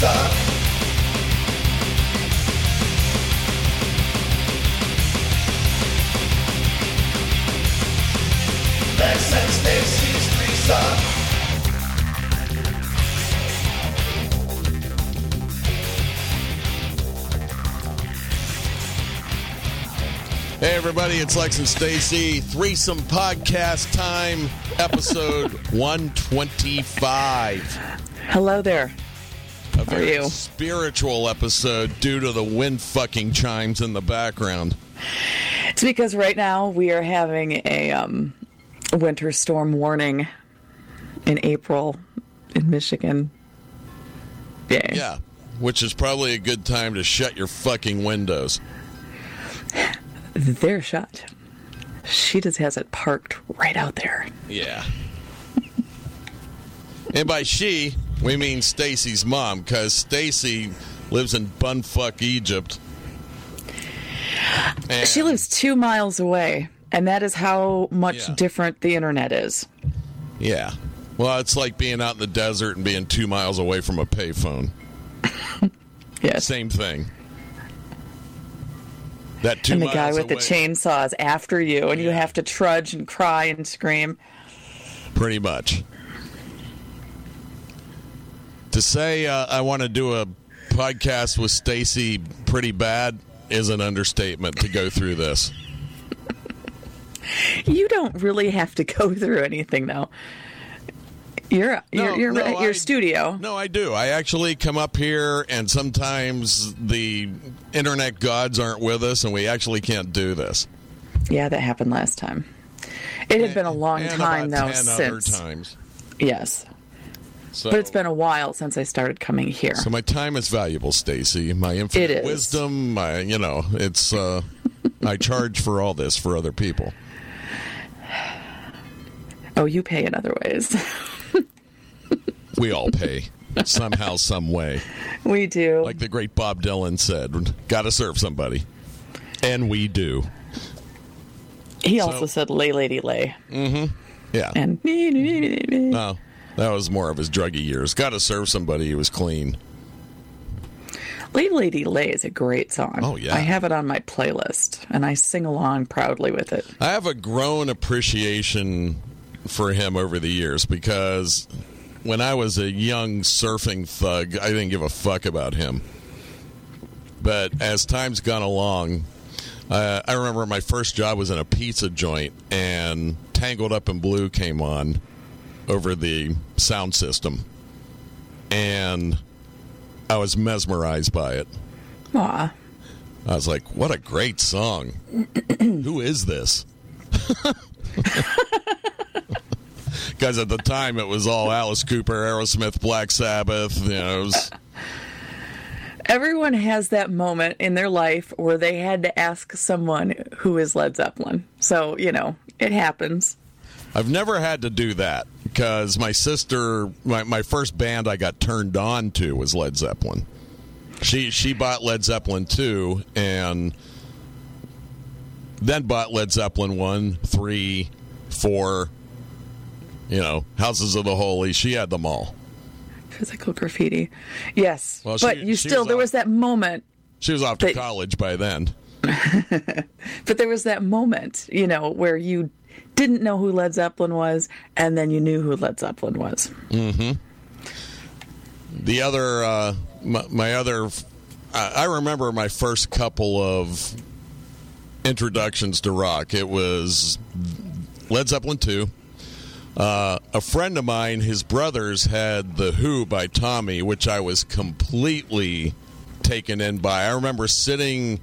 and. Hey everybody, it's Lex and Stacey. Threesome podcast time, episode 125. Hello there. A How are very you? spiritual episode due to the wind fucking chimes in the background. It's because right now we are having a um, winter storm warning in April in Michigan. Yay. Yeah, which is probably a good time to shut your fucking windows. They're shut. She just has it parked right out there. Yeah. and by she, we mean Stacey's mom, because Stacey lives in bunfuck Egypt. And- She lives two miles away, and that is how much Yeah. different the internet is. Yeah. Well, it's like being out in the desert and being two miles away from a payphone. Yes. Same thing. That two and the miles guy with the chainsaw is after you, and you have to trudge and cry and scream. Pretty much. To say uh, I want to do a podcast with Stacey pretty bad is an understatement to go through this. You don't really have to go through anything, though. You're No, you're, you're no, at your I- studio. No, I do. I actually come up here, and sometimes the internet gods aren't with us, and we actually can't do this. Yeah, that happened last time. It had been a long and time though 10 other since. times. Yes, So, but it's been a while since I started coming here. So my time is valuable, Stacey. My infinite It is. wisdom, my you know, it's uh I charge for all this for other people. oh, you pay in other ways. We all pay somehow, some way. we do. Like the great Bob Dylan said, "Got to serve somebody," and we do. he so- also said "lay, lady, lay," Mm-hmm. Yeah. and no, that was more of his druggy years. Got to serve somebody who was clean. "lay, lady, lay" is a great song. Oh, yeah. I have it on my playlist, and I sing along proudly with it. I have a grown appreciation for him over the years because when I was a young surfing thug, I didn't give a fuck about him. But as time's gone along, uh, I remember my first job was in a pizza joint, and Tangled Up in Blue came on over the sound system. And I was mesmerized by it. Aw, I was like, what a great song. Who is this? Because at the time it was all Alice Cooper, Aerosmith, Black Sabbath. You know, was, everyone has that moment in their life where they had to ask someone who is Led Zeppelin. So you know, it happens. I've never had to do that because my sister, my, my first band I got turned on to was Led Zeppelin. She she bought Led Zeppelin two and then bought Led Zeppelin one, three, four. You know, Houses of the Holy. She had them all. Physical graffiti. Yes. Well, but you she still, was there out- was that moment, She was off to college by then. but there was that moment, you know, where you didn't know who Led Zeppelin was, and then you knew who Led Zeppelin was. The other, uh, my, my other, I I remember my first couple of introductions to rock. It was Led Zeppelin 2. Uh, a friend of mine, his brothers had The Who by Tommy, which I was completely taken in by. I remember sitting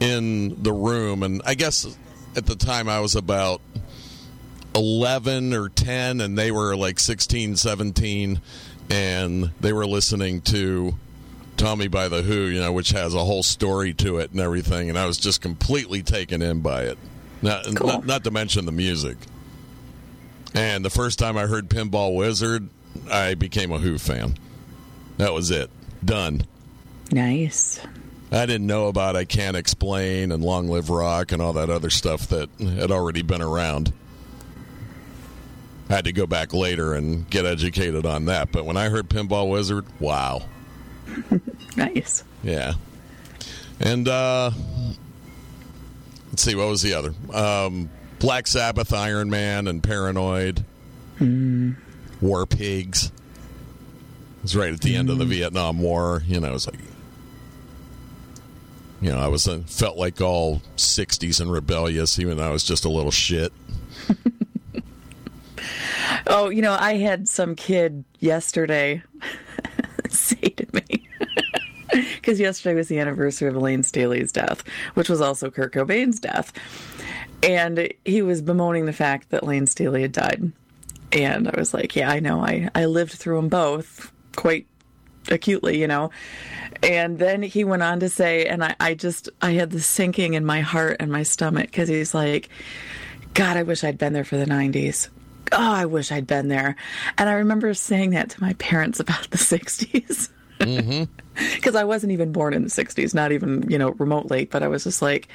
in the room, and I guess at the time I was about 11 or 10 and they were like 16 17 and they were listening to Tommy by the Who you know which has a whole story to it and everything and I was just completely taken in by it not, Cool. not, not to mention the music and the first time I heard Pinball Wizard I became a Who fan that was it done Nice. I didn't know about I Can't Explain and Long Live Rock and all that other stuff that had already been around. I had to go back later and get educated on that. But when I heard Pinball Wizard, wow. Nice. Yeah. And uh let's see, what was the other? Um Black Sabbath, Iron Man, and Paranoid. War Pigs. It was right at the end of the Vietnam War. You know, it was like you know, I was uh, felt like all '60s and rebellious, even though I was just a little shit. Oh, you know, I had some kid yesterday say to me, because yesterday was the anniversary of Layne Staley's death, which was also Kurt Cobain's death. And he was bemoaning the fact that Layne Staley had died. And I was like, yeah, I know. I, I lived through them both quite acutely, you know. And then he went on to say, and I, I just, I had the sinking in my heart and my stomach because he's like, God, I wish I'd been there for the 90s. Oh, I wish I'd been there. And I remember saying that to my parents about the 60s. Because mm-hmm. I wasn't even born in the 60s, not even, you know, remotely. But I was just like,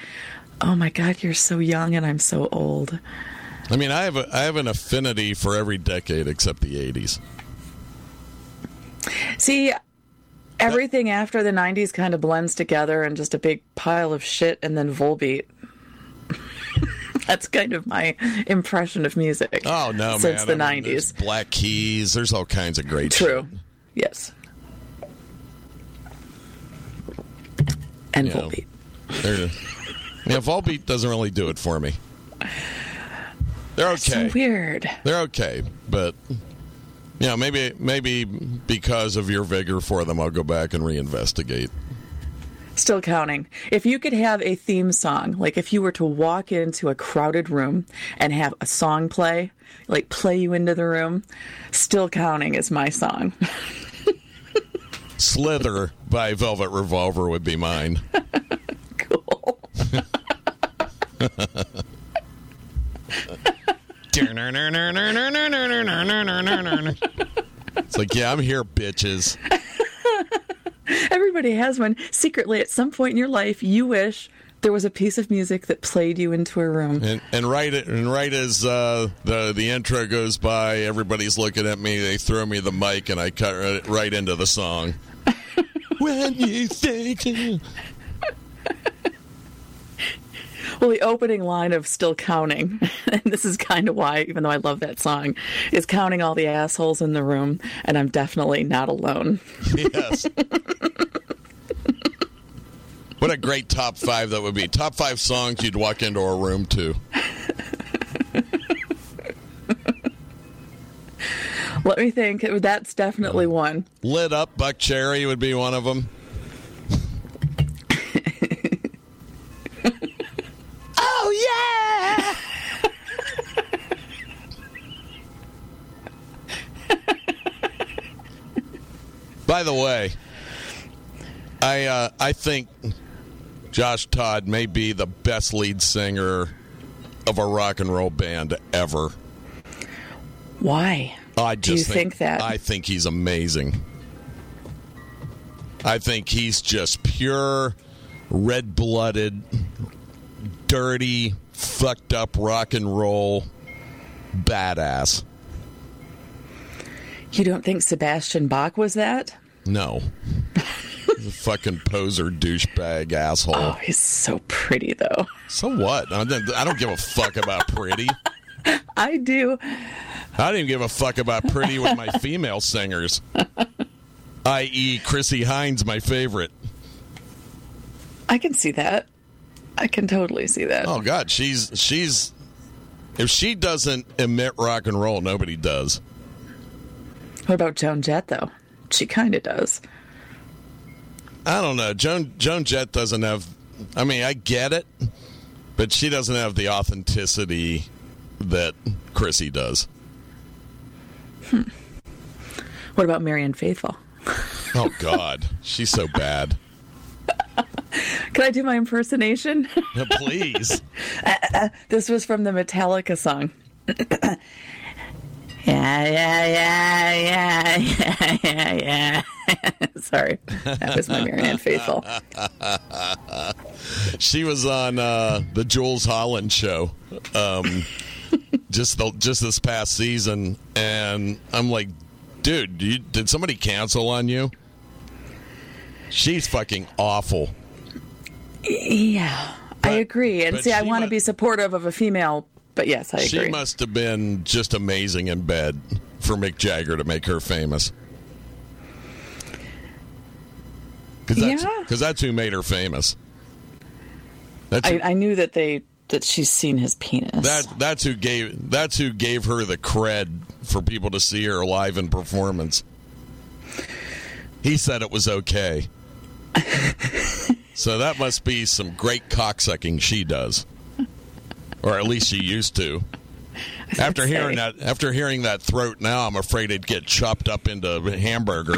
oh my God, you're so young and I'm so old. I mean, I have a, I have an affinity for every decade except the '80s. See, everything after the 90s kind of blends together in just a big pile of shit and then Volbeat. That's kind of my impression of music. Oh no, since man! the I mean, 90s. Black Keys. There's all kinds of great. True. Yes. And Yeah. Volbeat. Shit. They're, yeah, Volbeat doesn't really do it for me. They're okay. So weird. They're okay, but you know, maybe maybe because of your vigor for them, I'll go back and reinvestigate. Still counting. If you could have a theme song, like if you were to walk into a crowded room and have a song play, like play you into the room, still counting is my song. Slither by Velvet Revolver would be mine. cool. It's like, yeah, I'm here, bitches. Everybody has one. Secretly, at some point in your life, you wish there was a piece of music that played you into a room. And and right and right as uh, the the intro goes by, everybody's looking at me. They throw me the mic, and I cut right, right into the song. when you think Well, the opening line of Still Counting, and this is kind of why, even though I love that song, is counting all the assholes in the room, and I'm definitely not alone. yes. What a great top five that would be. Top five songs you'd walk into a room to. Let me think. That's definitely one. Lit Up Buckcherry would be one of them. oh, yeah! By the way, I uh, I think Josh Todd may be the best lead singer of a rock and roll band ever. Why? I Do you just think that? I think he's amazing. I think he's just pure, red blooded, dirty, fucked up rock and roll badass. You don't think Sebastian Bach was that? No. He's a fucking poser douchebag asshole. Oh, he's so pretty, though. So what? I don't, I don't give a fuck about pretty. I do. I don't even give a fuck about pretty with my female singers. I.e., Chrissie Hynde, my favorite. I can see that. I can totally see that. Oh God, she's she's if she doesn't emit rock and roll, nobody does. What about Joan Jett, though? She kind of does. I don't know. Joan Joan Jett doesn't have. I mean, I get it, but she doesn't have the authenticity that Chrissie does. Hmm. What about Marianne Faithfull? Oh God, she's so bad. Can I do my impersonation? Please, this was from the Metallica song. yeah, yeah, yeah, yeah, yeah, yeah, yeah. Sorry, that was my Marianne Faithfull. she was on uh, the Jools Holland show. Um, just the, just this past season, and I'm like, dude, you, did somebody cancel on you? She's fucking awful. Yeah, I agree. And see, I want to be supportive of a female, but yes, I agree. She must have been just amazing in bed for Mick Jagger to make her famous. Because that's, Yeah. that's who made her famous. That's I, who, I knew that they that she's seen his penis. that that's who gave that's who gave her the cred for people to see her live in performance. He said it was okay. so that must be some great cocksucking she does. Or at least she used to. After say. hearing that after hearing that throat now I'm afraid it'd get chopped up into a hamburger.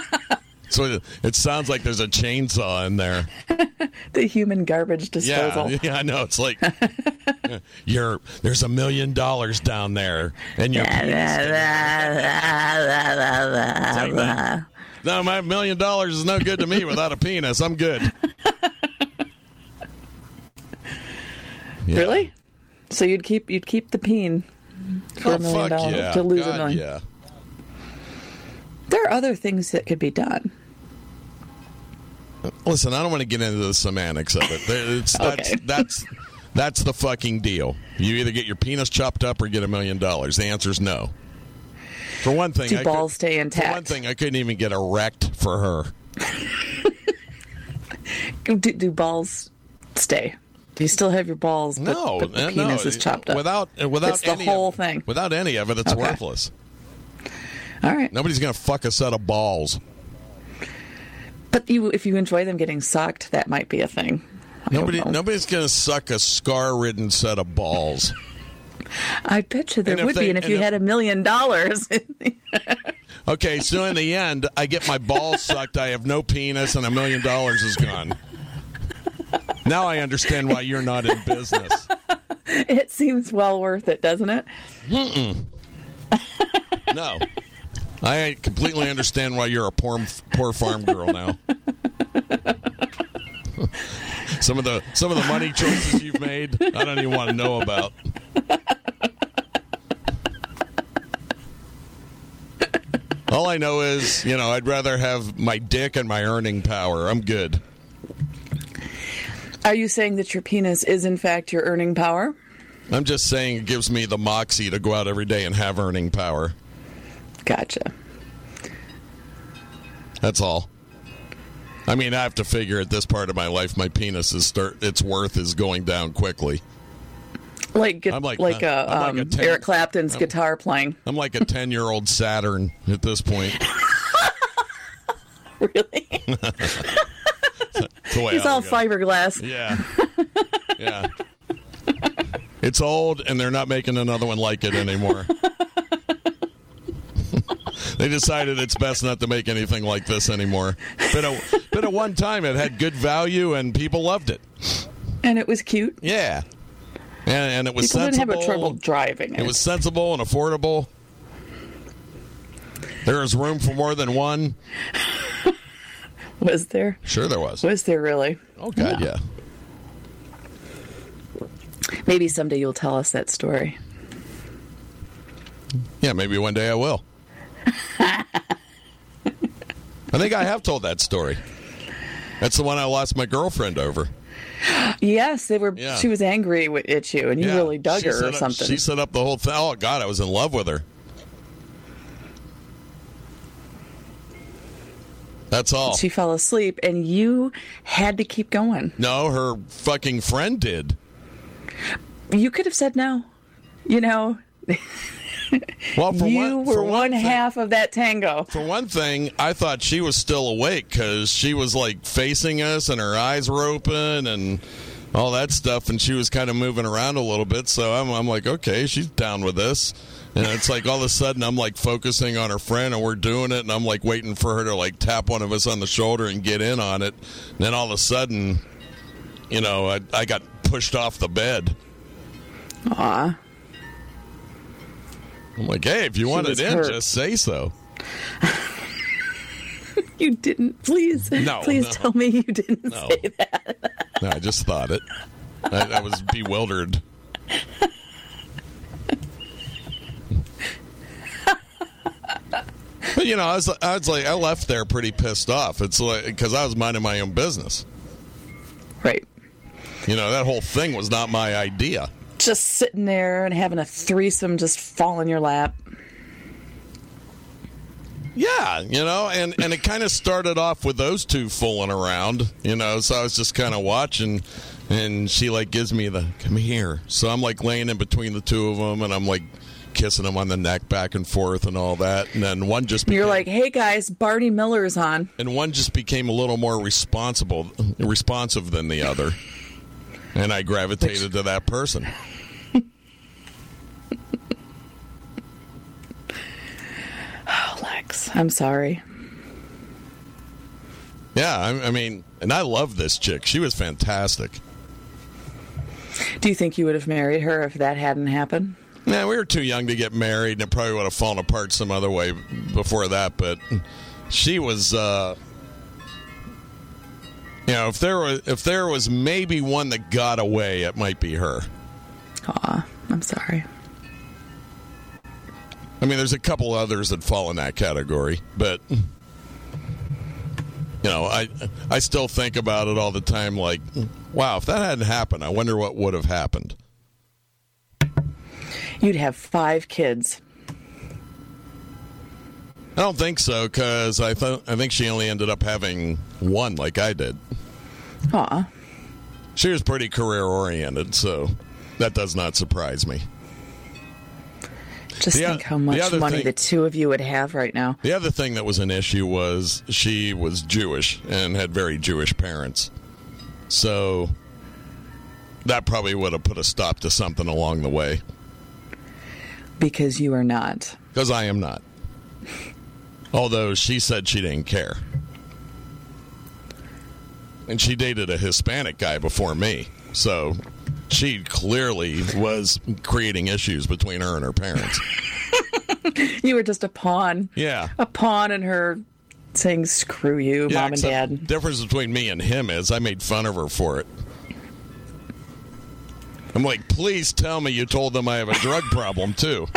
so it, it sounds like there's a chainsaw in there. the human garbage disposal. Yeah, yeah, I know. It's like you're there's a million dollars down there, and you're no, my million dollars is no good to me without a penis. I'm good. Yeah. Really? So you'd keep you'd keep the peen for Oh a million dollars yeah! to lose God, a million. Yeah. There are other things that could be done. Listen, I don't want to get into the semantics of it. There- It's, that's, Okay. that's that's the fucking deal. You either get your penis chopped up or get a million dollars. The answer is no. For one thing, Do I balls could, stay For intact? one thing, I couldn't even get erect for her. Do, do balls stay? Do you still have your balls? But, No, but the uh, penis no. is chopped up. Without uh, without It's the any whole of, thing. Without any of it, it's Okay. worthless. All right, Nobody's gonna fuck a set of balls. but you if you enjoy them getting sucked, that might be a thing. I Nobody nobody's gonna suck a scar-ridden set of balls. I bet you there And would they- be, and if and you if- had a million dollars, Okay, so in the end, I get my balls sucked. I have no penis, and a million dollars is gone. Now I understand why you're not in business. it seems well worth it, doesn't it? No, I completely understand why you're a poor, poor farm girl now. some of the some of the money choices you've made, I don't even want to know about. All I know is, you know, I'd rather have my dick and my earning power. I'm good. Are you saying that your penis is in fact your earning power? I'm just saying it gives me the moxie to go out every day and have earning power. Gotcha. That's all. I mean, I have to figure at this part of my life, my penis is start its worth is going down quickly. Like I'm like- like, uh, I'm like um, a ten- Eric Clapton's guitar playing. I'm like a ten year old Saturn at this point. Really? It's He's all look at it. fiberglass. Yeah, yeah. It's old, and they're not making another one like it anymore. they decided it's best not to make anything like this anymore. But at, but at one time, it had good value, and people loved it. And it was cute. Yeah, and, and it was People didn't sensible. have a trouble driving it. It was sensible and affordable. There was room for more than one. Was there? Sure, there was. Was there really? Oh God, yeah. Maybe someday you'll tell us that story. Yeah, maybe one day I will. I think I have told that story. That's the one I lost my girlfriend over. Yes, they were. Yeah. She was angry at you, and you Yeah, really dug she her or up- something. She set up the whole thing. Oh God, I was in love with her. That's all. She fell asleep, and you had to keep going. no, her fucking friend did. You could have said no. You know, Well, for you one, were for one thing- half of that tango. For one thing, I thought she was still awake because she was like facing us and her eyes were open and all that stuff, and she was kind of moving around a little bit. So I'm, I'm like, okay, she's down with this. And it's like all of a sudden I'm like focusing on her friend and we're doing it, and I'm like waiting for her to like tap one of us on the shoulder and get in on it. And then all of a sudden, you know, I, I got pushed off the bed. Aw, I'm like, hey, if you want was it in, hurt. just say so. you didn't. Please, No, please no. tell me you didn't No. say that. No, I just thought it. I, I was bewildered. But But, you know, I was, I was like, I left there pretty pissed off. It's like because I was minding my own business. Right. You know, that whole thing was not my idea. Just sitting there and having a threesome just fall in your lap. Yeah, you know, and and it kind of started off with those two fooling around, you know. So I was just kind of watching, and she like gives me the come here. So I'm like laying in between the two of them, and I'm like kissing them on the neck back and forth and all that. And then one just And you're like, hey guys, Barney Miller's on. and one just became a little more responsible, responsive than the other, and I gravitated to that person. I'm sorry. Yeah, I, I mean, and I love this chick. She was fantastic. Do you think you would have married her if that hadn't happened? Yeah, we were too young to get married, and it probably would have fallen apart some other way before that. But she was, uh, you know, if there was if there was maybe one that got away, it might be her. Aw, I'm sorry. I mean, there's a couple others that fall in that category, but you know, I I still think about it all the time. Like, wow, if that hadn't happened, I wonder what would have happened. You'd have five kids. I don't think so because I th- I think she only ended up having one, like I did. Aw, She was pretty career oriented, so that does not surprise me. Just The think how much other money thing- the two of you would have right now. The other thing that was an issue was she was Jewish and had very Jewish parents. So that probably would have put a stop to something along the way. Because you are not. Because I am not. Although she said she didn't care. And she dated a Hispanic guy before me. So she clearly was creating issues between her and her parents. You were just a pawn. Yeah. A pawn in her saying, screw you, Yeah, mom and dad. Difference between me and him is I made fun of her for it. I'm like, please tell me you told them I have a drug problem too.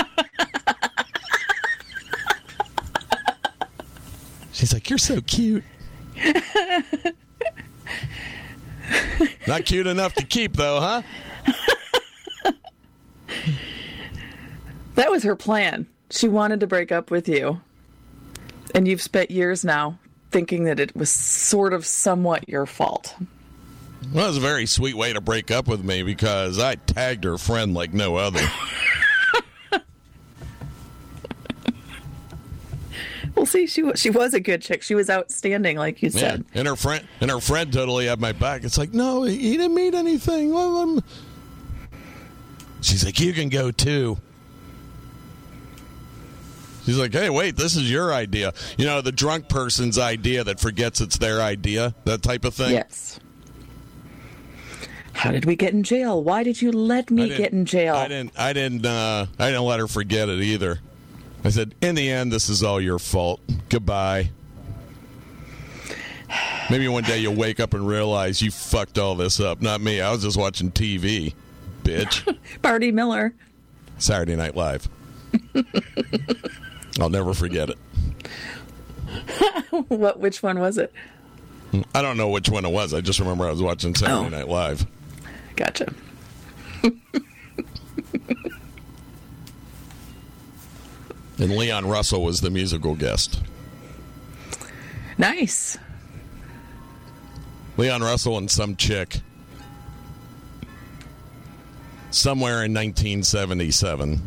She's like, you're so cute. Not cute enough to keep though, huh? That was her plan. She wanted to break up with you. And you've spent years now thinking that it was sort of somewhat your fault. Well, it was a very sweet way to break up with me because I tagged her friend like no other. Well, see, she was, she was a good chick. She was outstanding, like you Yeah, said. and her friend and her friend totally had my back. It's like, no, he didn't mean anything. Well, I'm- She's like, you can go too. She's like, hey, wait, this is your idea. You know, the drunk person's idea that forgets it's their idea, that type of thing. Yes. How did we get in jail? Why did you let me get in jail? I didn't. I didn't. Uh, I didn't let her forget it either. I said, in the end, this is all your fault. Goodbye. Maybe one day you'll wake up and realize you fucked all this up. Not me. I was just watching TV, bitch. Barney Miller. Saturday Night Live. I'll never forget it. What? Which one was it? I don't know which one it was. I just remember I was watching Saturday Oh. Night Live. Gotcha. And Leon Russell was the musical guest. Nice. Leon Russell and some chick. Somewhere in 1977.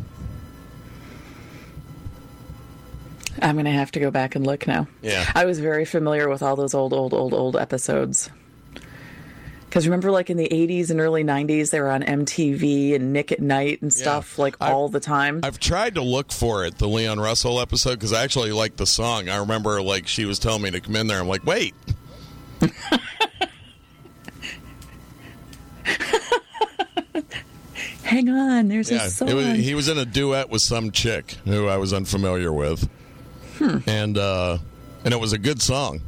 I'm going to have to go back and look now. Yeah. I was very familiar with all those old, old, old, old episodes. Because remember, like in the 80s and early 90s, they were on MTV and Nick at Nite and stuff, like I- all the time. I've tried to look for it, the Leon Russell episode, because I actually like the song. I remember, like, she was telling me to come in there. I'm like, wait. Hang on, there's Yeah, a song. it was, he was in a duet with some chick who I was unfamiliar with, and uh, and it was a good song.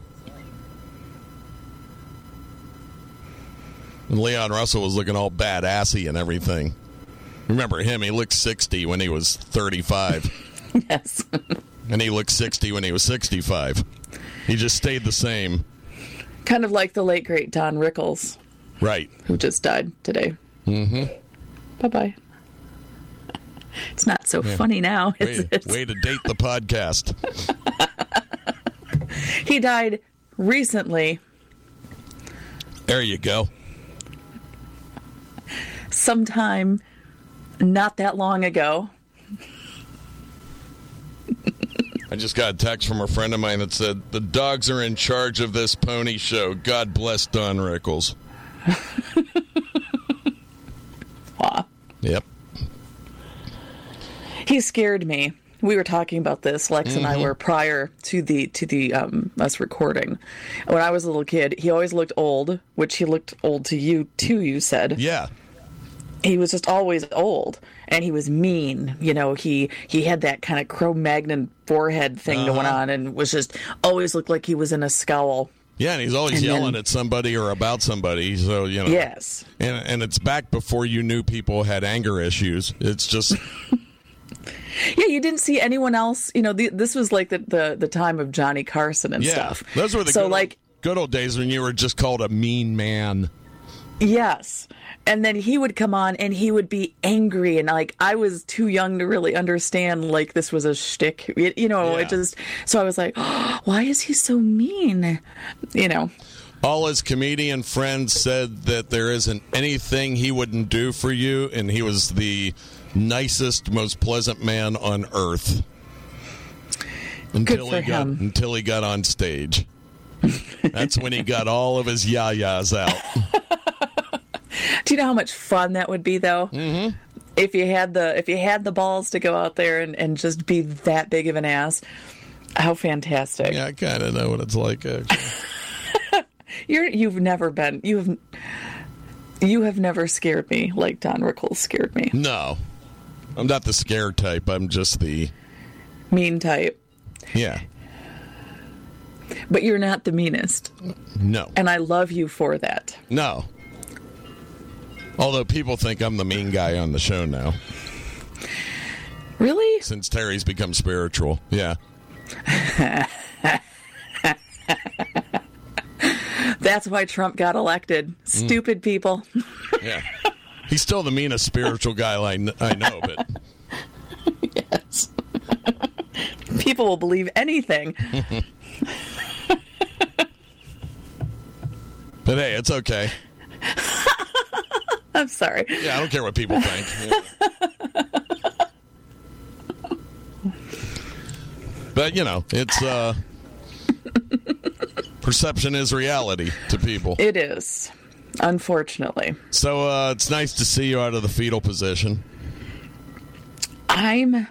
And Leon Russell was looking all badassy and everything. Remember him? He looked sixty when he was thirty-five. yes. And he looked 60 when he was 65. He just stayed the same. Kind of like the late great Don Rickles, Right. who just died today. Mm-hmm. Bye bye. It's not so funny now, is Way, it? way to date the podcast. He died recently, There you go. sometime not that long ago. I just got a text from a friend of mine that said, The dogs are in charge of this pony show. God bless Don Rickles. Aw. Yep. He scared me. We were talking about this, Lex and I Mm-hmm. were prior to the to the um, us recording. When I was a little kid, he always looked old, which he looked old to you too. You said Yeah. he was just always old, and he was mean. You know, he he had that kind of Cro-Magnon forehead thing going Uh-huh. on, and was just always looked like he was in a scowl. Yeah, and he's always And then- yelling at somebody or about somebody. So, you know. Yes, And, and it's back before you knew people had anger issues. It's just, yeah. You didn't see anyone else. You know, the, this was like the, the the time of Johnny Carson and yeah. stuff. Those were the so good, like old, good old days when you were just called a mean man. Yes. And then he would come on and he would be angry and like I was too young to really understand like this was a shtick. You, you know, Yeah. it just so I was like, why is he so mean? You know. All his comedian friends said that there isn't anything he wouldn't do for you, and he was the nicest, most pleasant man on earth. Until for he got him. until he got on stage. That's when he got all of his yayas out. Do you know how much fun that would be though? Mm-hmm. If you had the if you had the balls to go out there and, and just be that big of an ass. How fantastic. Yeah, I kind of know what it's like. Actually. You're you've never been you have you have never scared me like Don Rickles scared me. No, I'm not the scared type. I'm just the Mean type. yeah. But you're not the meanest. No, And I love you for that. no. Although people think I'm the mean guy on the show now, Really? since Terry's become spiritual. Yeah. That's why Trump got elected. Mm. Stupid people. Yeah. He's still the meanest spiritual guy I, I know, but yes. people will believe anything. but hey, it's okay. I'm sorry. Yeah, I don't care what people think. Yeah. but you know, it's uh perception is reality to people. It is. Unfortunately. So uh it's nice to see you out of the fetal position. I'm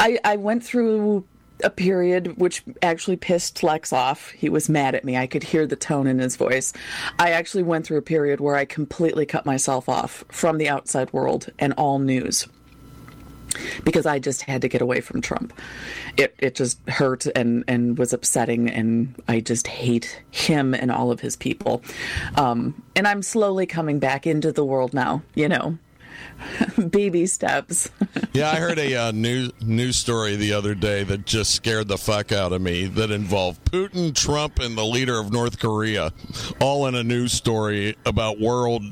I I went through a period which actually pissed Lex off. He was mad at me. I could hear the tone in his voice. I actually went through a period where I completely cut myself off from the outside world and all news. Because I just had to get away from Trump. It it just hurt and, and was upsetting and I just hate him and all of his people. Um, and I'm slowly coming back into the world now, you know. Baby steps. Yeah, I heard a uh, news news story the other day that just scared the fuck out of me. That involved Putin, Trump, and the leader of North Korea, all in a news story about world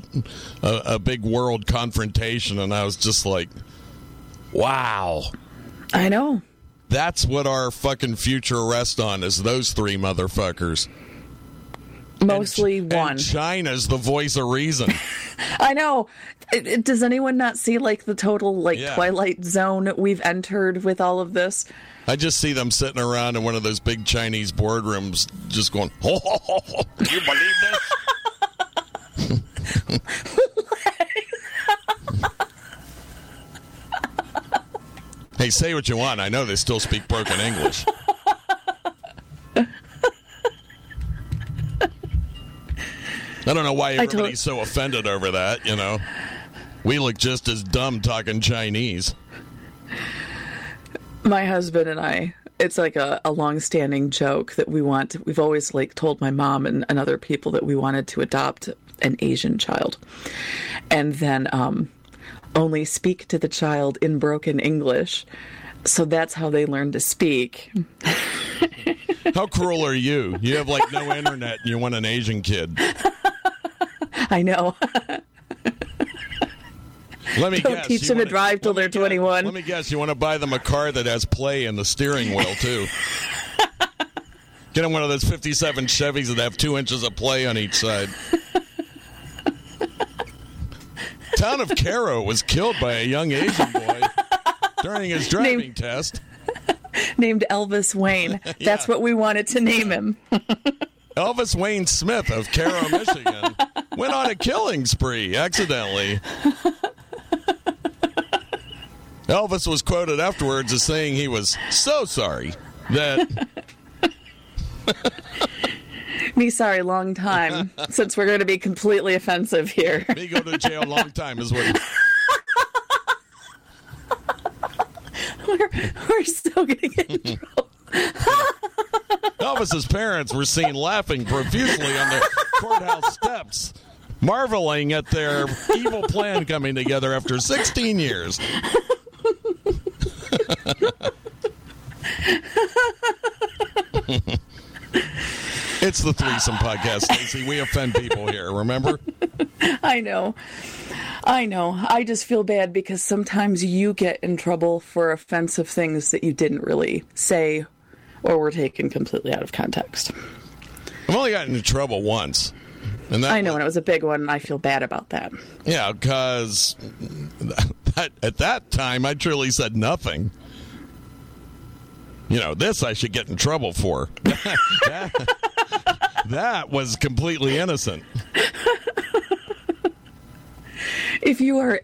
a, a big world confrontation, and I was just like, "Wow, I know. that's what our fucking future rests on is those three motherfuckers." Mostly And one. China's the voice of reason. I know. It- it- does anyone not see like the total like Yeah. twilight zone we've entered with all of this? I just see them sitting around in one of those big Chinese boardrooms, just going, "Ho ho ho! ho. Do you believe this?" hey, say what you want. I know they still speak broken English. I don't know why everybody's so offended over that. You know, we look just as dumb talking Chinese. My husband and I, it's like a, a long-standing joke that we want. We've always like told my mom and, and other people that we wanted to adopt an Asian child, and then um, only speak to the child in broken English. So that's how they learn to speak. How cruel are you? You have like no internet and you want an Asian kid. I know. Let me Don't guess. teach them to wanna- drive till they're guess- 21. Let me guess. You want to buy them a car that has play in the steering wheel too. Get them one of those '57 Chevys that have two inches of play on each side. Town of Caro was killed by a young Asian boy during his driving Name- test. Named Elvis Wayne. That's Yeah. what we wanted to name him. Elvis Wayne Smith of Caro, Michigan, went on a killing spree accidentally. Elvis was quoted afterwards as saying he was so sorry that Me sorry, long time. since we're going to be completely offensive here. me go to jail a long time is what we're, we're still going to get in trouble. Elvis's parents were seen laughing profusely on the courthouse steps, marveling at their evil plan coming together after 16 years. it's the threesome podcast, Stacey. We offend people here, remember? I know. I know. I just feel bad because sometimes you get in trouble for offensive things that you didn't really say or were taken completely out of context. I've only gotten into trouble once. And that I know, and it was a big one, and I feel bad about that. Yeah, because that, at that time I truly said nothing. You know, this I should get in trouble for. that, that was completely innocent. If you are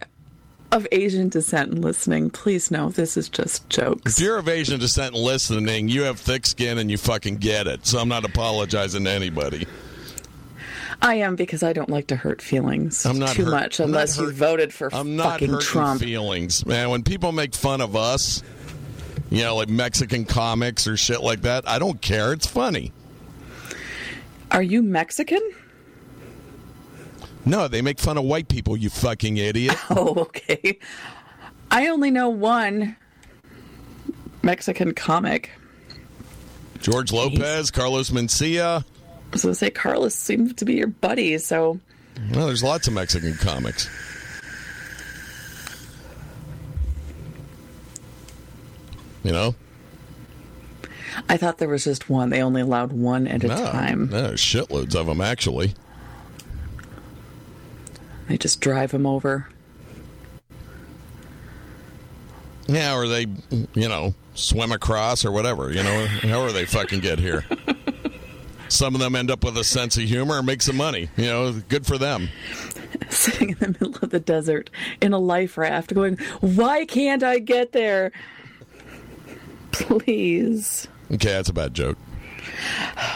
of Asian descent and listening, please know this is just jokes. If you're of Asian descent and listening, you have thick skin and you fucking get it. So I'm not apologizing to anybody. I am because I don't like to hurt feelings I'm not too hurt- much I'm unless you voted for I'm not fucking Trump. feelings, man. When people make fun of us, you know, like Mexican comics or shit like that, I don't care. It's funny. Are you Mexican? No, they make fun of white people. You fucking idiot. Oh, okay. I only know one Mexican comic. George Lopez, Carlos Mencia. I was going to say Carlos seems to be your buddy, so Well, there's lots of Mexican comics. You know? I thought there was just one. They only allowed one at a No, time. no, shitloads of them actually. They just drive them over. Yeah, or they, you know, swim across or whatever. You know, however they fucking get here. Some of them end up with a sense of humor and make some money. You know, good for them. Sitting in the middle of the desert in a life raft going, Why can't I get there? Please. Okay, that's a bad joke.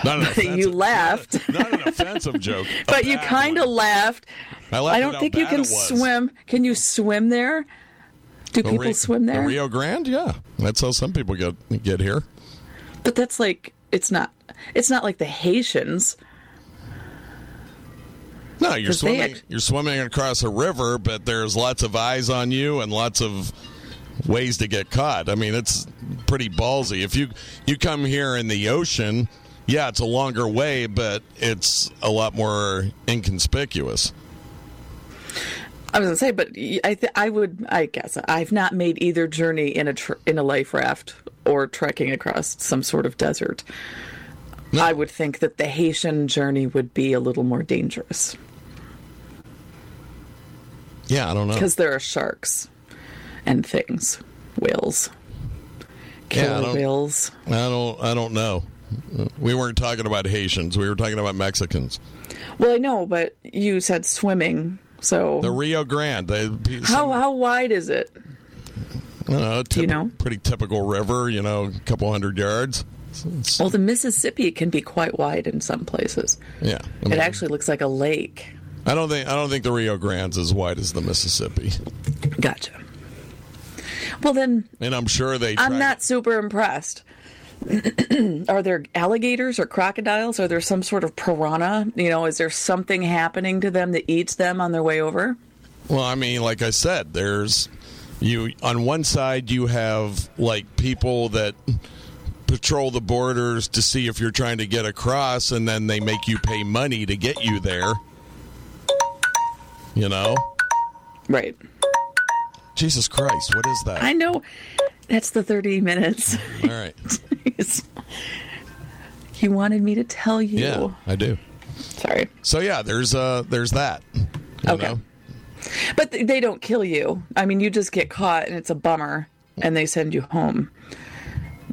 Not an You laughed. Not an offensive joke. But you kind of laughed. I, I don't think you can swim. Can you swim there? Do The people Ri- swim there? The Rio Grande, yeah, that's how some people get get here. But that's like it's not. It's not like the Haitians. No, you're swimming. act- you're swimming across a river, but there's lots of eyes on you and lots of ways to get caught. I mean, it's pretty ballsy. If you you come here in the ocean, yeah, it's a longer way, but it's a lot more inconspicuous. I was gonna say, but I th- I would I guess I've not made either journey in a tr- in a life raft or trekking across some sort of desert. I would think that the Haitian journey would be a little more dangerous Yeah, I don't know. because there are sharks and things, whales, Yeah, I killer whales. I don't. I don't know. We weren't talking about Haitians. We were talking about Mexicans. Well, I know, but you said swimming, so The Rio Grande. They, how how wide is it? I don't know, Do you know? Pretty typical river. You know, a couple hundred yards. It's- Well, the Mississippi can be quite wide in some places. yeah. I It actually looks like a lake. I don't think. I don't think the Rio Grande's as wide as the Mississippi. Gotcha. Well, then And I'm sure they. I'm not super impressed. Are there alligators or crocodiles? Are there some sort of piranha? You know, is there something happening to them that eats them on their way over? Well, I mean, like I said, there's you on one side you have like people that patrol the borders to see if you're trying to get across and then they make you pay money to get you there you know Right. Jesus christ what is that I know. That's the 30 minutes. all right you wanted me to tell you. yeah i do Sorry. so yeah there's uh there's that Okay. know? But they don't kill you. I mean, you just get caught and it's a bummer and they send you home,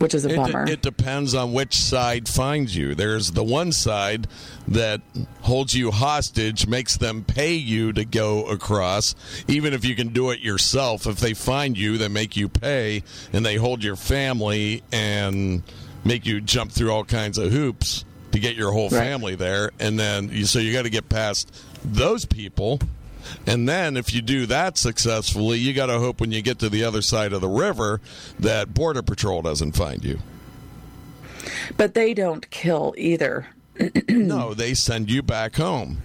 which is a It, bummer. it depends on which side finds you. There's the one side that holds you hostage, makes them pay you to go across, even if you can do it yourself. If they find you, they make you pay, and they hold your family and make you jump through all kinds of hoops to get your whole Right. family there. And then, so you got to get past those people. And then, if you do that successfully, you got to hope when you get to the other side of the river that Border Patrol doesn't find you. but they don't kill either. no, they send you back home.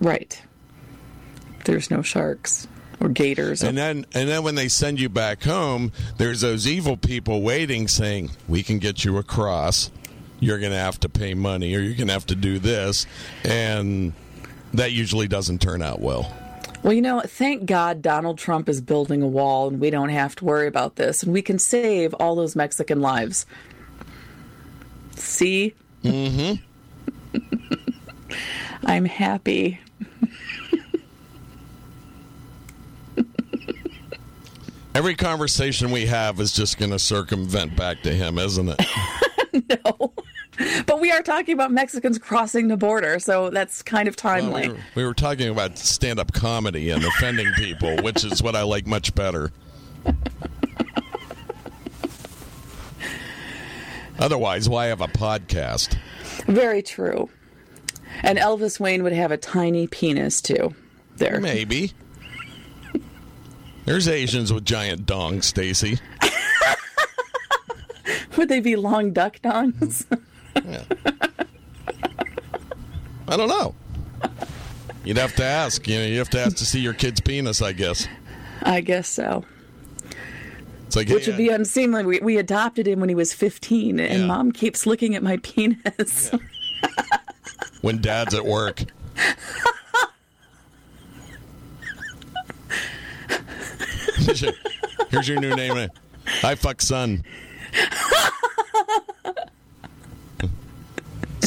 Right. There's no sharks or gators. And then and then when they send you back home, there's those evil people waiting saying, "We can get you across. You're going to have to pay money or you're going to have to do this." And that usually doesn't turn out well. Well, you know, thank God Donald Trump is building a wall and we don't have to worry about this and we can save all those Mexican lives. See? Mm hmm. I'm happy. Every conversation we have is just going to circumvent back to him, isn't it? No. But we are talking about Mexicans crossing the border, so that's kind of Well, timely. we, were, we were talking about stand-up comedy and offending people, which is what I like much better. Otherwise, why have a podcast? Very true. And Elvis Wayne would have a tiny penis too. There. Maybe. There's Asians with giant dongs, Stacey. Would they be long duck dongs? I don't know. You'd have to ask. You know, you have to ask to see your kid's penis. I guess I guess so. it's like Which hey, would be unseemly. We, we adopted him when he was 15, and Yeah. mom keeps looking at my penis. when dad's at work. Here's your- Here's your new name. I fuck son.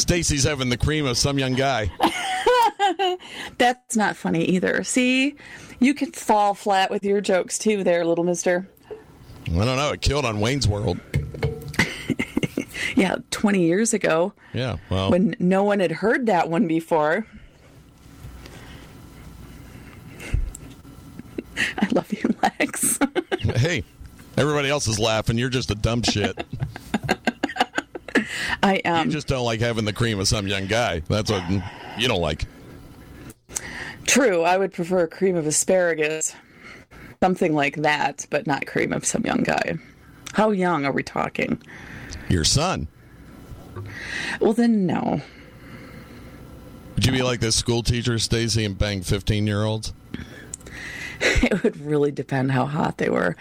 Stacey's having the cream of some young guy. That's not funny either. See, you can fall flat with your jokes too, there, little mister. I don't know. It killed on Wayne's World. Yeah, 20 years ago, Yeah. Well, when no one had heard that one before. I love you, Lex. hey, everybody else is laughing. You're just a dumb shit. I am. You just don't like having the cream of some young guy. That's what you don't like. True, I would prefer cream of asparagus. Something like that, but not cream of some young guy. How young are we talking? Your son. Well, then, no. Would you be like this school teacher, Stacey, and bang 15 year olds? It would really depend how hot they were.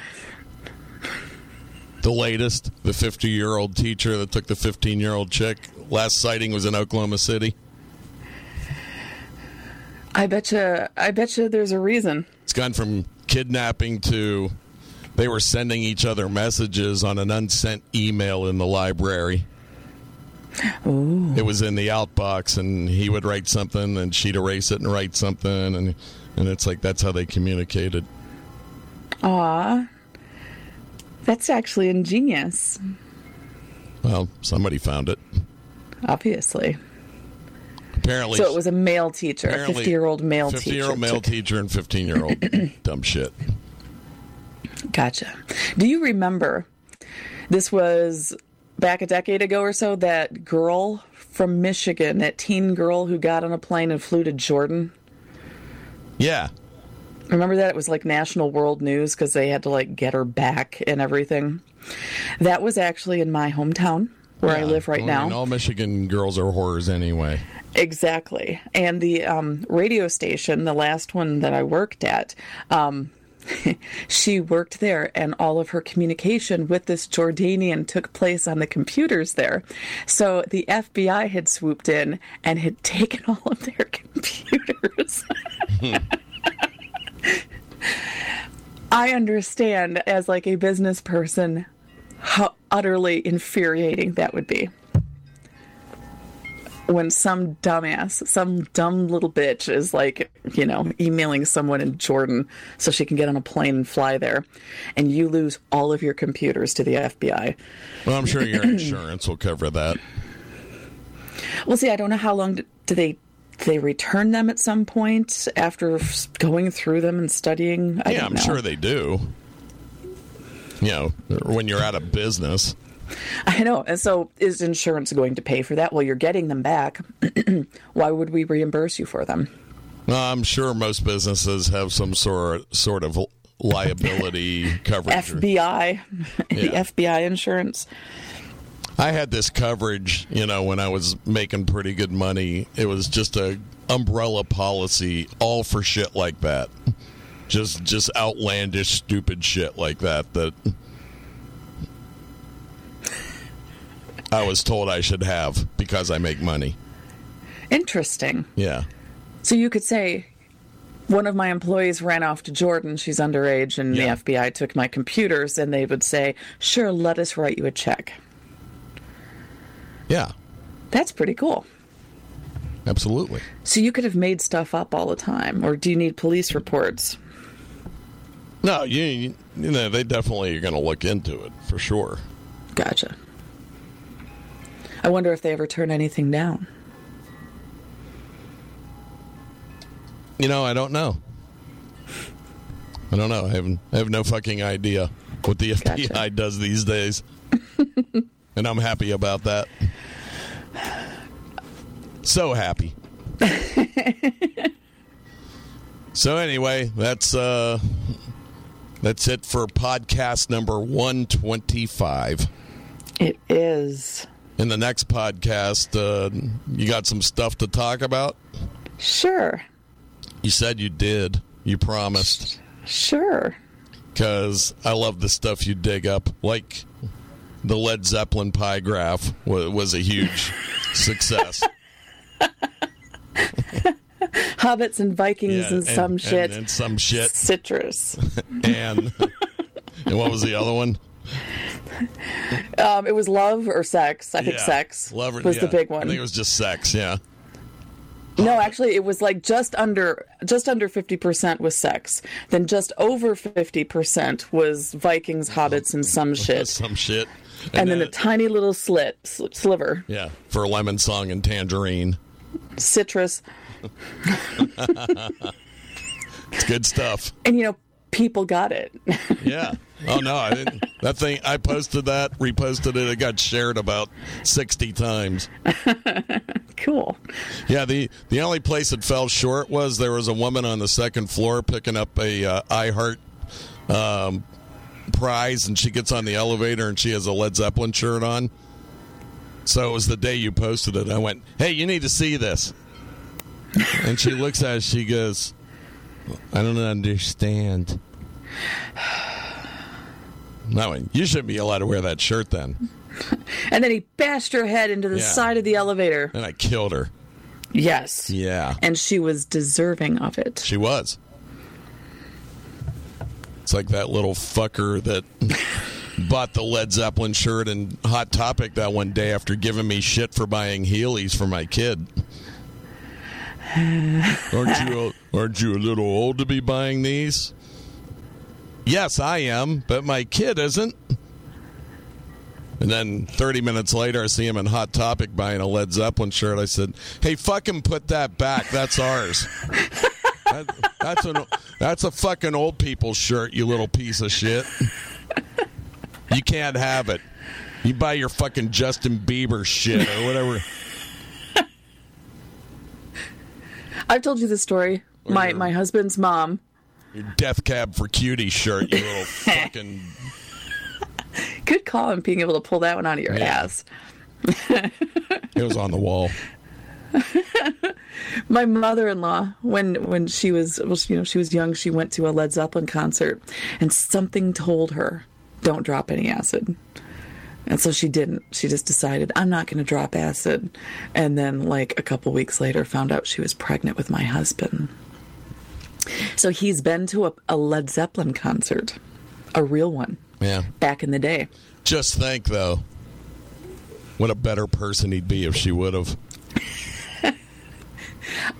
The latest, the 50 year old teacher that took the 15 year old chick. Last sighting was in Oklahoma City. I bet you. I bet you. There's a reason. It's gone from kidnapping to they were sending each other messages on an unsent email in the library. Ooh. It was in the outbox, and he would write something, and she'd erase it and write something, and and it's like that's how they communicated. Aw, that's actually ingenious. Well, somebody found it. Obviously. Apparently, So it was a male teacher, a apparently 50 year old male 50 teacher. year old male teacher and 15 year old dumb shit. Gotcha. Do you remember? This was back a decade ago or so. That girl from Michigan, that teen girl who got on a plane and flew to Jordan. Yeah, Remember that? It was like national world news because they had to like get her back and everything. That was actually in my hometown where I live right I now. mean, all Michigan girls are whores anyway. Exactly. And the um, radio station, the last one that I worked at, um, she worked there, and all of her communication with this Jordanian took place on the computers there. So the FBI had swooped in and had taken all of their computers. I understand as like a business person how utterly infuriating that would be. When some dumbass, some dumb little bitch is like, you know, emailing someone in Jordan so she can get on a plane and fly there, and you lose all of your computers to the FBI. Well, I'm sure your insurance will cover that. Well, see, I don't know how long do, they they return them at some point after going through them and studying. I yeah, I'm know. sure they do. You know, when you're out of business. I know. And so, is insurance going to pay for that? Well, you're getting them back. Why would we reimburse you for them? Well, I'm sure most businesses have some sort sort of liability coverage. FBI, the FBI insurance. I had this coverage, you know, when I was making pretty good money. It was just a umbrella policy, all for shit like that. Just just outlandish, stupid shit like that. That I was told I should have because I make money. Interesting. Yeah. So you could say, one of my employees ran off to Jordan. She's underage, and Yeah. the FBI took my computers, and they would say, "Sure, let us write you a check." Yeah. That's pretty cool. Absolutely. So you could have made stuff up all the time, or do you need police reports? No, you you know they definitely are going to look into it for sure. Gotcha. I wonder if they ever turn anything down. You know, I don't know. I don't know. I have I have no fucking idea what the FBI Gotcha. does these days, and I'm happy about that. So happy. so anyway, that's uh that's it for podcast number 125. It is. In the next podcast, uh, you got some stuff to talk about? Sure. You said you did. You promised. Sure. because I love the stuff you dig up. Like the Led Zeppelin pie graph was, was a huge success. Hobbits and Vikings Yeah, and, some shit. and, and some shit, Citrus. and and what was the other one? Um, it was love or sex. I think Yeah. sex Love was the yeah. big I one. think it was just sex. Yeah, No, actually, it was like just under just under fifty percent was sex. Then just over fifty percent was Vikings, hobbits, and some shit. some shit. And, then a tiny little slit sl- sliver, yeah for lemon song and tangerine. citrus, It's good stuff. and you know, people got it. Yeah. Oh no, I didn't. That thing I posted that, reposted it. It got shared about sixty times. cool. Yeah, the the only place it fell short was there was a woman on the second floor picking up a uh, iHeart um, prize, and she gets on the elevator and she has a Led Zeppelin shirt on. So it was the day you posted it. I went, "Hey, you need to see this." And she looks at it. She goes, "I don't understand." No, you shouldn't be allowed to wear that shirt then. And then he bashed her head into the Yeah. side of the elevator. And I killed her. Yes. Yeah. And she was deserving of it. She was. It's like that little fucker that bought the Led Zeppelin shirt and Hot Topic that one day after giving me shit for buying Heelys for my kid. aren't you aren't you a little old to be buying these? Yes, I am, but my kid isn't. And then 30 minutes later, I see him in Hot Topic buying a Led Zeppelin shirt. I said, "Hey, fucking put that back. That's ours." That, that's an that's a fucking old people shirt, you little piece of shit. You can't have it. You buy your fucking Justin Bieber shit or whatever. I've told you this story. My your- my husband's mom. Your Death Cab for Cutie shirt, you little fucking. Good call on being able to pull that one out of your Yeah. ass. It was on the wall. my mother-in-law when when she was well, you know she was young she went to a led zeppelin concert and something told her don't drop any acid. And so she didn't. She just decided i'm not going to drop acid. And then like a couple weeks later found out she was pregnant with my husband. So he's been to a, a led zeppelin concert a real one Yeah. back in the day. Just think, though, what a better person he'd be if she would have.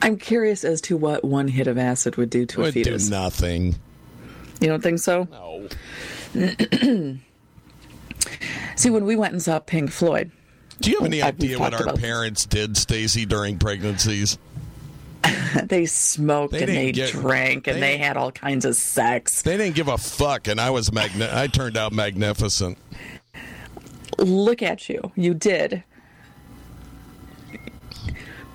I'm curious as to what one hit of acid would do to a Would do fetus nothing. you don't think so No. see when we went and saw pink floyd Do you have any I- idea what our parents did, Stacey, during pregnancies? they smoked They and they get- drank and they- they, had all kinds of sex. They didn't give a fuck, and I was magni- I turned out magnificent. Look at you. You did.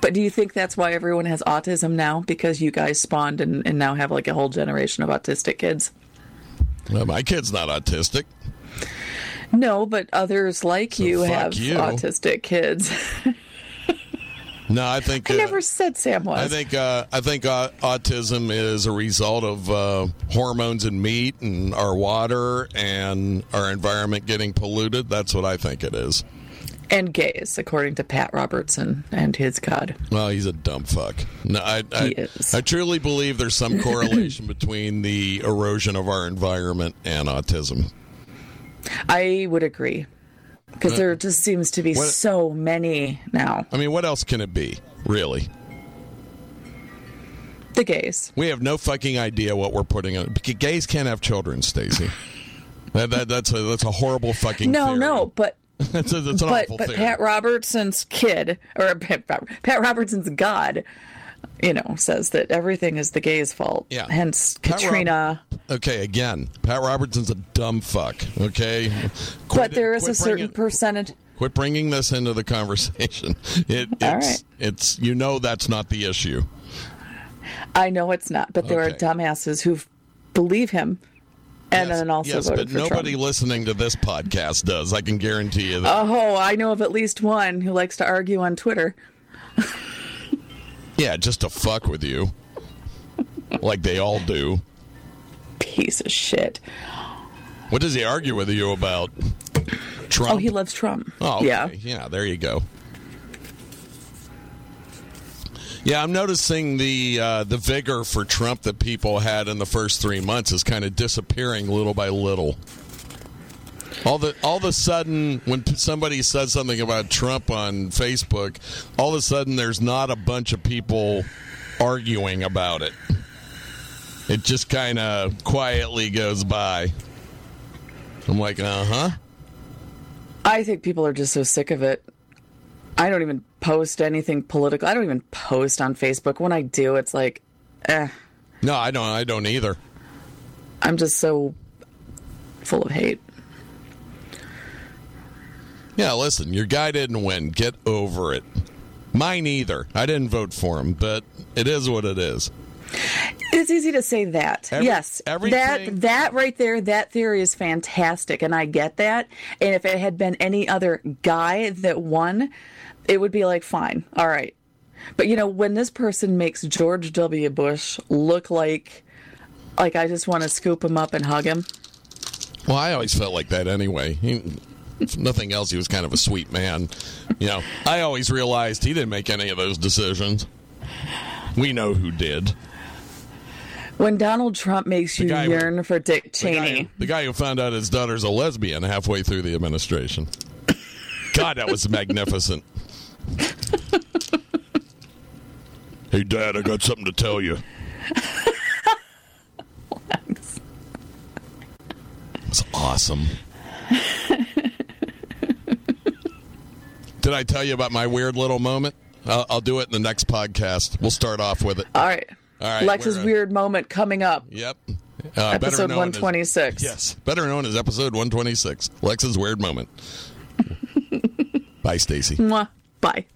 But do you think that's why everyone has autism now? Because you guys spawned and, and now have like a whole generation of autistic kids? Well, my kid's not autistic. No, but others like you have you. autistic kids. No, I think I uh, never said Sam was. I think uh, I think uh, autism is a result of uh, hormones in meat and our water and our environment getting polluted. That's what I think it is. And gays, according to Pat Robertson and his God. Well, he's a dumb fuck. No, I I, He is. I truly believe there's some correlation between the erosion of our environment and autism. I would agree. Because uh, there just seems to be What- so many now. I mean, what else can it be? Really? The gays. We have no fucking idea what we're putting on. Gays can't have children, Stacey. That, that, that's a that's a horrible fucking. No, theory. no, but that's, a, that's an but awful but theory. Pat Robertson's kid or Pat, Pat Robertson's God, you know, says that everything is the gays' fault. Yeah. Hence Pat Rob- Katrina. Okay, again, Pat Robertson's a dumb fuck. Okay, but there is a certain percentage. Quit bringing this into the conversation. It, it's, All right. it's you know that's not the issue. I know it's not, but there Okay. are dumbasses who believe him, and yes, then also yes, voted but for nobody Trump. listening to this podcast does. I can guarantee you that. Oh, I know of at least one who likes to argue on Twitter. yeah, just to fuck with you, like they all do. Piece of shit. What does he argue with you about? Oh, Trump. Oh, he loves Trump. Oh, okay. yeah. Yeah, there you go. Yeah, I'm noticing the uh, the vigor for Trump that people had in the first three months is kind of disappearing little by little. All the all of a sudden, when somebody says something about Trump on Facebook, all of a sudden there's not a bunch of people arguing about it. It just kind of quietly goes by. I'm like, uh huh. I think people are just so sick of it. I don't even post anything political. I don't even post on Facebook. When I do, it's like, eh, No, I don't. I don't either. I'm just so full of hate. Yeah, listen, your guy didn't win. Get over it. Mine either. I didn't vote for him, but it is what it is. It's easy to say that. Every- yes. everything- That that right there, that theory is fantastic and I get that. And if it had been any other guy that won, it would be like fine. All right. But you know, when this person makes George W. Bush look like like I just want to scoop him up and hug him. Well, I always felt like that anyway. He, if nothing else, he was kind of a sweet man. You know, I always realized he didn't make any of those decisions. We know who did. When Donald Trump makes you yearn for Dick The Cheney. guy, the guy who found out his daughter's a lesbian halfway through the administration. God, that was magnificent. hey, Dad, I got something to tell you. It's awesome. Did I tell you about my weird little moment? I'll, I'll do it in the next podcast. We'll start off with it. All right. All right, Lex's uh, we're, moment coming up. Yep. Uh, Episode known as- 126. Yes, better known as episode 126. Lex's weird moment. Bye, Stacey. Bye.